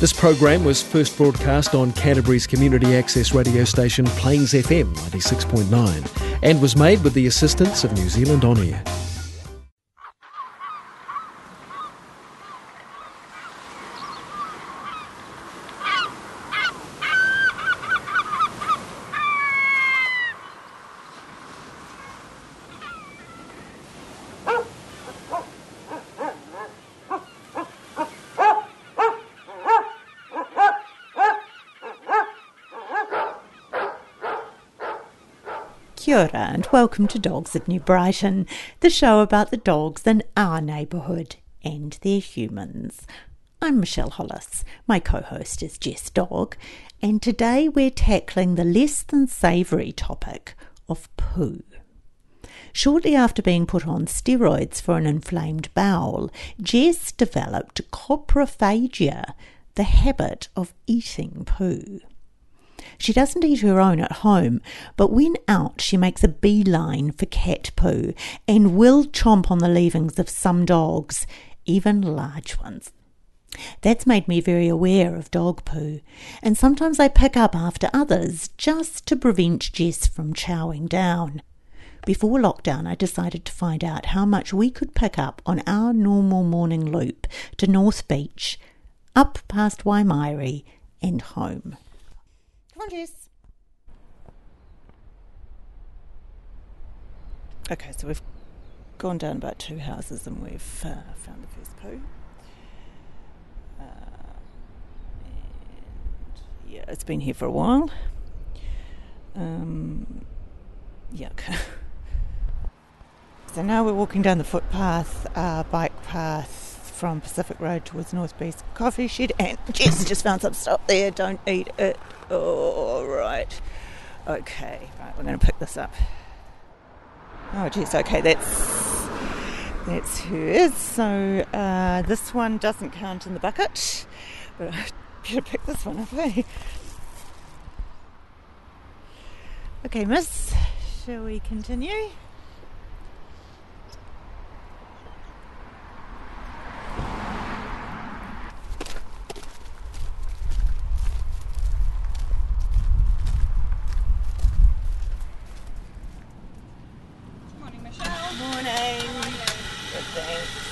This program was first broadcast on Canterbury's community access radio station Plains FM 96.9 and was made with the assistance of New Zealand On Air. Kia and welcome to Dogs of New Brighton, the show about the dogs in our neighbourhood and their humans. I'm Michele Hollis. My co host is Jess Dog, and today we're tackling the less than savoury topic of poo. Shortly after being put on steroids for an inflamed bowel, Jess developed coprophagia, the habit of eating poo. She doesn't eat her own at home, but when out, she makes a beeline for cat poo and will chomp on the leavings of some dogs, even large ones. That's made me very aware of dog poo, and sometimes I pick up after others just to prevent Jess from chowing down. Before lockdown, I decided to find out how much we could pick up on our normal morning loop to North Beach, up past Waimairi, and home. Jess. Okay, so we've gone down about two houses and we've uh, found the first poo. Uh, and yeah, it's been here for a while. Um, yuck. so now we're walking down the footpath, uh, bike path from Pacific Road towards North Beach Coffee Shed, and Jess just found some stuff there. Don't eat it. All right. Okay. Right. We're going to pick this up. Oh, geez. Okay. That's that's hers. So uh, this one doesn't count in the bucket, but I better pick this one up. Eh? Okay, Miss. Shall we continue? Morning, Michele. Morning. Good thanks.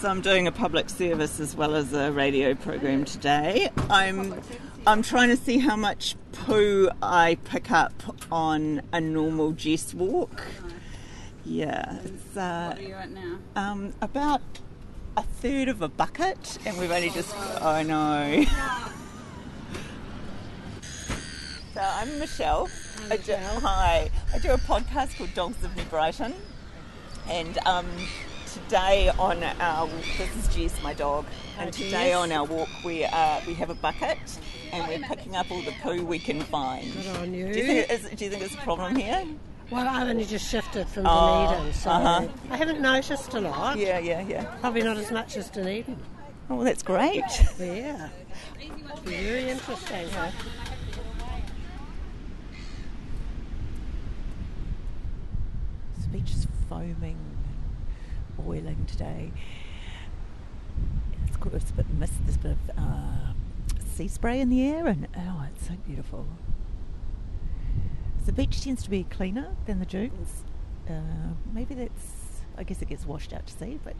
So I'm doing a public service as well as a radio program today. I'm I'm trying to see how much poo I pick up on a normal Jess walk. Yeah, it's uh, What are you at now? um, about a third of a bucket, and we've only just. Oh no. So I'm Michele. I do, hi. I do a podcast called Dogs of New Brighton, and um, today on our this is Jess, my dog, and today on our walk we uh, we have a bucket, and we're picking up all the poo we can find. Good on you. Do you think, is, do you think there's a problem here? Well, I've only just shifted from Oh, Dunedin, so uh-huh. I haven't noticed a lot. Yeah, yeah, yeah. Probably not as much as Dunedin. Oh, that's great. Yeah. Very interesting. The beach is foaming, boiling today. It's, got, a bit mist, there's a bit of uh, sea spray in the air, and oh, it's so beautiful. The beach tends to be cleaner than the dunes. Uh, maybe that's, I guess it gets washed out to sea, but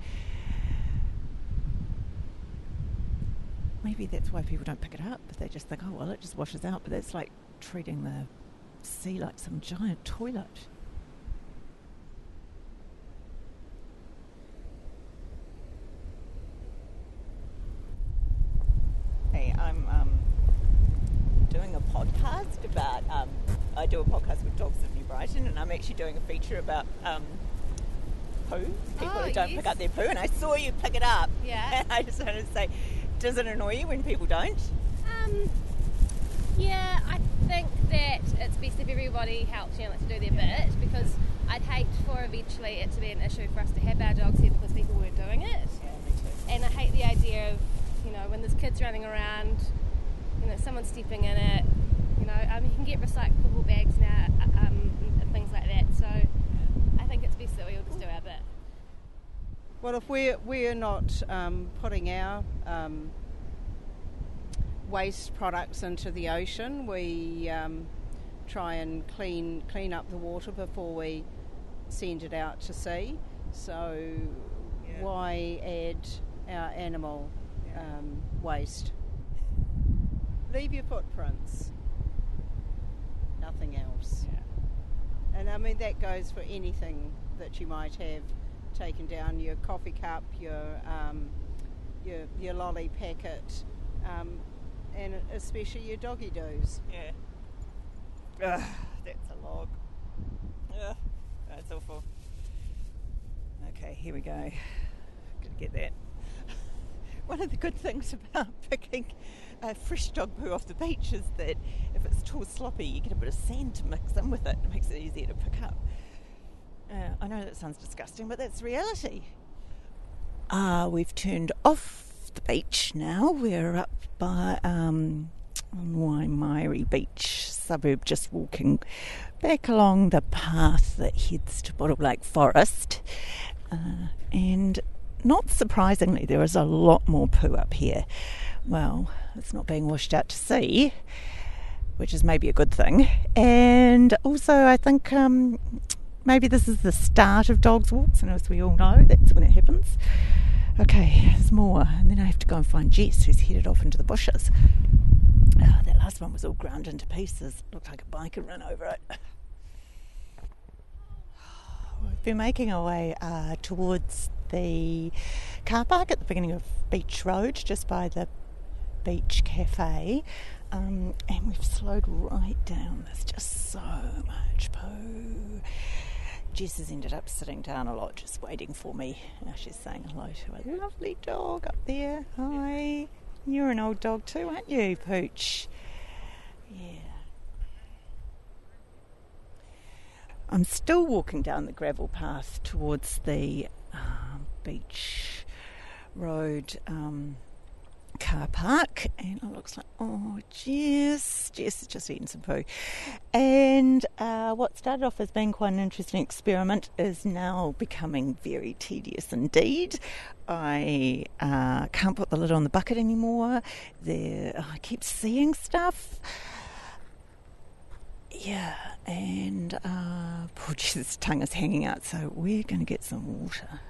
maybe that's why people don't pick it up. They just think, oh, well, it just washes out, but that's like treating the sea like some giant toilet. Hey, I'm um, doing a podcast about. Um, I do a podcast with Dogs of New Brighton, and I'm actually doing a feature about um, poo. People Oh, who don't yes. pick up their poo, and I saw you pick it up. Yeah. And I just wanted to say, does it annoy you when people don't? Um, yeah, I think that it's best if everybody helps you know, to do their bit because I'd hate for eventually it to be an issue for us to have our dogs here because people weren't doing it. Yeah, me too. And I hate the idea of, you know, when there's kids running around, you know, someone stepping in it. You know, um, you can get recyclable bags now uh, um, and things like that. So I think it's best that we all just do our bit. Well, if we're we're not um, putting our um, waste products into the ocean, we um, try and clean clean up the water before we send it out to sea. So yeah. why add our animal yeah. Um, waste? leave your footprints. Nothing else. And I mean that goes for anything that you might have taken down your coffee cup, your um, your your lolly packet, um, and especially your doggy doos. Yeah. Ugh, that's a log. Ugh, that's awful. Okay, here we go. Gotta get that. One of the good things about picking uh, fresh dog poo off the beach is that if it's too sloppy, you get a bit of sand to mix in with it. It makes it easier to pick up. Uh, I know that sounds disgusting, but that's reality. Ah, we've turned off the beach now. We're up by um, Beach suburb, just walking back along the path that heads to Bottle Lake Forest. Uh, and not surprisingly, there is a lot more poo up here. Well, it's not being washed out to sea, which is maybe a good thing. And also, I think um, maybe this is the start of dogs' walks, and as we all know, that's when it happens. Okay, there's more, and then I have to go and find Jess, who's headed off into the bushes. Ah, that last one was all ground into pieces. Looked like a bike had run over it. We've been making our way uh, towards the car park at the beginning of Beach Road, just by the beach cafe, um, and we've slowed right down. There's just so much poo. Jess has ended up sitting down a lot, just waiting for me. Now she's saying hello to a lovely dog up there. Hi. You're an old dog too, aren't you, Pooch? Yeah. I'm still walking down the gravel path towards the beach road um, car park, and it looks like oh, Jess, Jess has just eaten some poo. And uh, what started off as being quite an interesting experiment is now becoming very tedious indeed. I uh, can't put the lid on the bucket anymore. There, I keep seeing stuff. Yeah, and uh, poor Jess's tongue is hanging out, so we're going to get some water.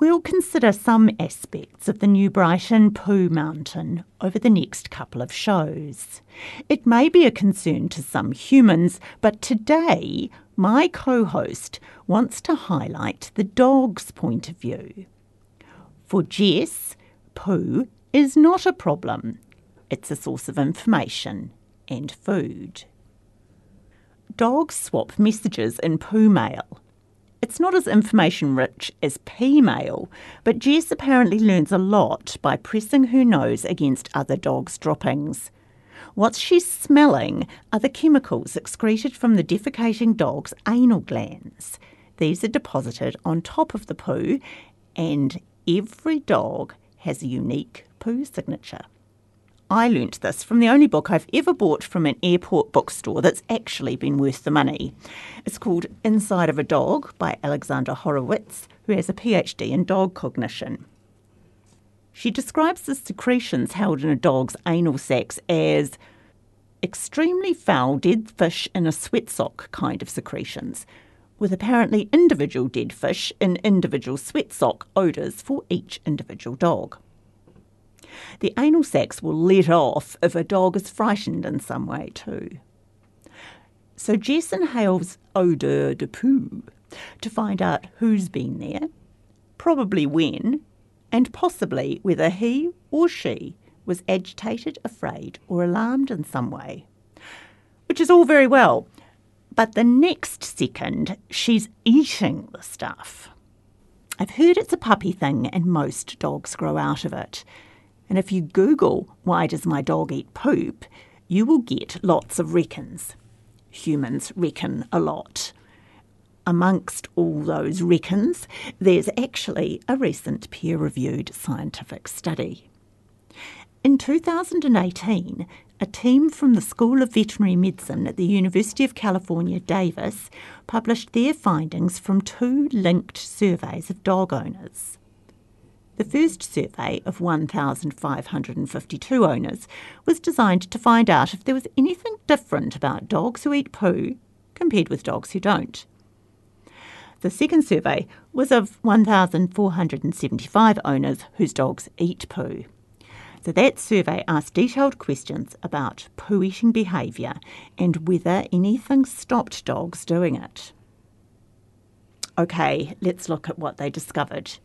We'll consider some aspects of the New Brighton poo Mountain over the next couple of shows. It may be a concern to some humans, but today my co host wants to highlight the dog's point of view. For Jess, poo is not a problem, it's a source of information and food. Dogs swap messages in poo mail. It's not as information rich as P-mail, but Jess apparently learns a lot by pressing her nose against other dogs' droppings. What she's smelling are the chemicals excreted from the defecating dog's anal glands. These are deposited on top of the poo, and every dog has a unique poo signature. I learnt this from the only book I've ever bought from an airport bookstore that's actually been worth the money. It's called Inside of a Dog by Alexandra Horowitz, who has a PhD in dog cognition. She describes the secretions held in a dog's anal sacs as extremely foul dead fish in a sweat sock kind of secretions, with apparently individual dead fish in individual sweat sock odours for each individual dog. The anal sacs will let off if a dog is frightened in some way too. So Jess inhales odour de poo to find out who's been there, probably when, and possibly whether he or she was agitated, afraid, or alarmed in some way. Which is all very well, but the next second she's eating the stuff. I've heard it's a puppy thing and most dogs grow out of it. And if you Google, why does my dog eat poop, you will get lots of reckons. Humans reckon a lot. Amongst all those reckons, there's actually a recent peer reviewed scientific study. In 2018, a team from the School of Veterinary Medicine at the University of California, Davis, published their findings from two linked surveys of dog owners. The first survey of 1,552 owners was designed to find out if there was anything different about dogs who eat poo compared with dogs who don't. The second survey was of 1,475 owners whose dogs eat poo. So that survey asked detailed questions about poo eating behaviour and whether anything stopped dogs doing it. Okay, let's look at what they discovered.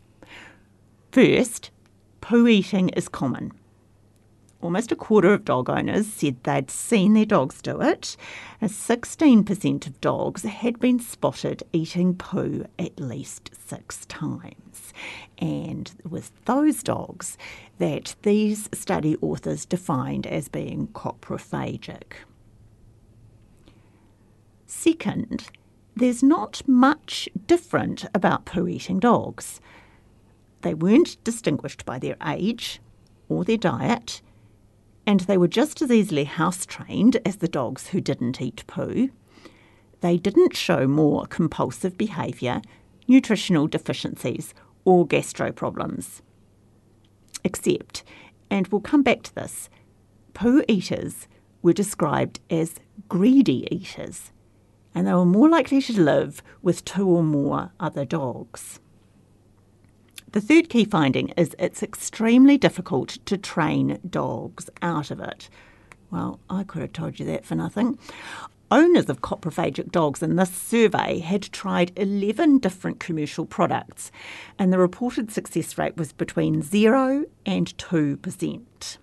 First, poo eating is common. Almost a quarter of dog owners said they'd seen their dogs do it, and 16% of dogs had been spotted eating poo at least six times. And with those dogs that these study authors defined as being coprophagic. Second, there's not much different about poo eating dogs. They weren't distinguished by their age or their diet, and they were just as easily house trained as the dogs who didn't eat poo. They didn't show more compulsive behaviour, nutritional deficiencies, or gastro problems. Except, and we'll come back to this, poo eaters were described as greedy eaters, and they were more likely to live with two or more other dogs. The third key finding is it's extremely difficult to train dogs out of it. Well, I could have told you that for nothing. Owners of coprophagic dogs in this survey had tried 11 different commercial products, and the reported success rate was between 0 and 2%.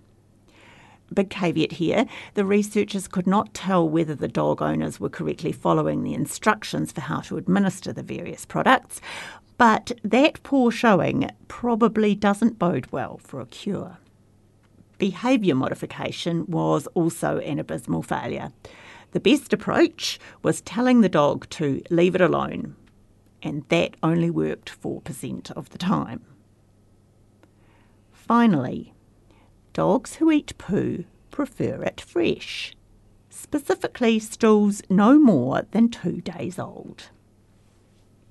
Big caveat here the researchers could not tell whether the dog owners were correctly following the instructions for how to administer the various products, but that poor showing probably doesn't bode well for a cure. Behaviour modification was also an abysmal failure. The best approach was telling the dog to leave it alone, and that only worked 4% of the time. Finally, dogs who eat poo prefer it fresh, specifically stools no more than two days old.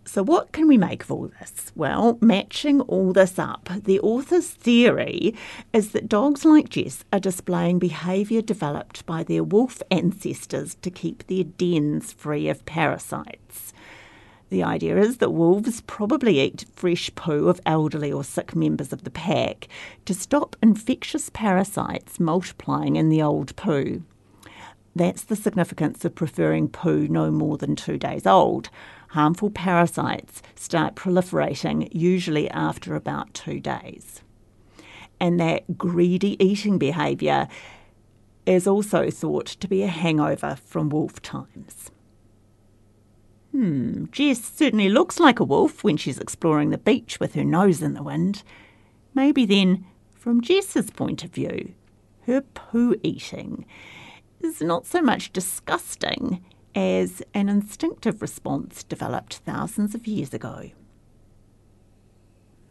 So, what can we make of all this? Well, matching all this up, the author's theory is that dogs like Jess are displaying behaviour developed by their wolf ancestors to keep their dens free of parasites. The idea is that wolves probably eat fresh poo of elderly or sick members of the pack to stop infectious parasites multiplying in the old poo. That's the significance of preferring poo no more than two days old harmful parasites start proliferating usually after about two days. And that greedy eating behaviour is also thought to be a hangover from wolf times. Hmm, Jess certainly looks like a wolf when she's exploring the beach with her nose in the wind. Maybe then, from Jess's point of view, her poo eating is not so much disgusting as an instinctive response developed thousands of years ago.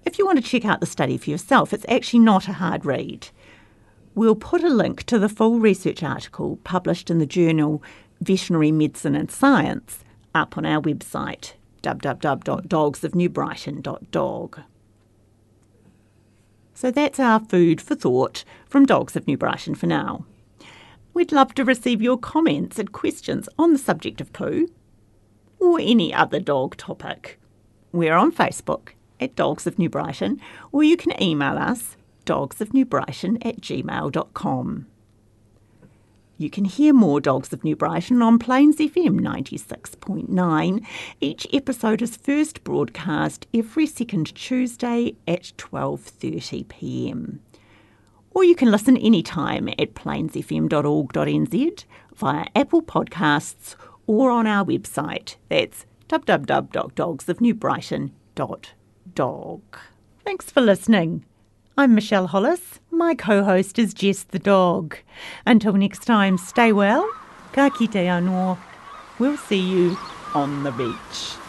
If you want to check out the study for yourself, it's actually not a hard read. We'll put a link to the full research article published in the journal Veterinary Medicine and Science up on our website www.dogsofnewbrighton.dog. So that's our food for thought from Dogs of New Brighton for now. We'd love to receive your comments and questions on the subject of poo or any other dog topic. We're on Facebook at Dogs of New Brighton or you can email us dogsofnewbrighton at gmail.com. You can hear more Dogs of New Brighton on Plains FM 96.9. Each episode is first broadcast every second Tuesday at 12:30 p.m or you can listen anytime at plainsfm.org.nz via Apple Podcasts or on our website. That's www.dogsofnewbrighton.dog. Thanks for listening. I'm Michele Hollis. My co host is Jess the dog. Until next time, stay well. Ka kite anō. We'll see you on the beach.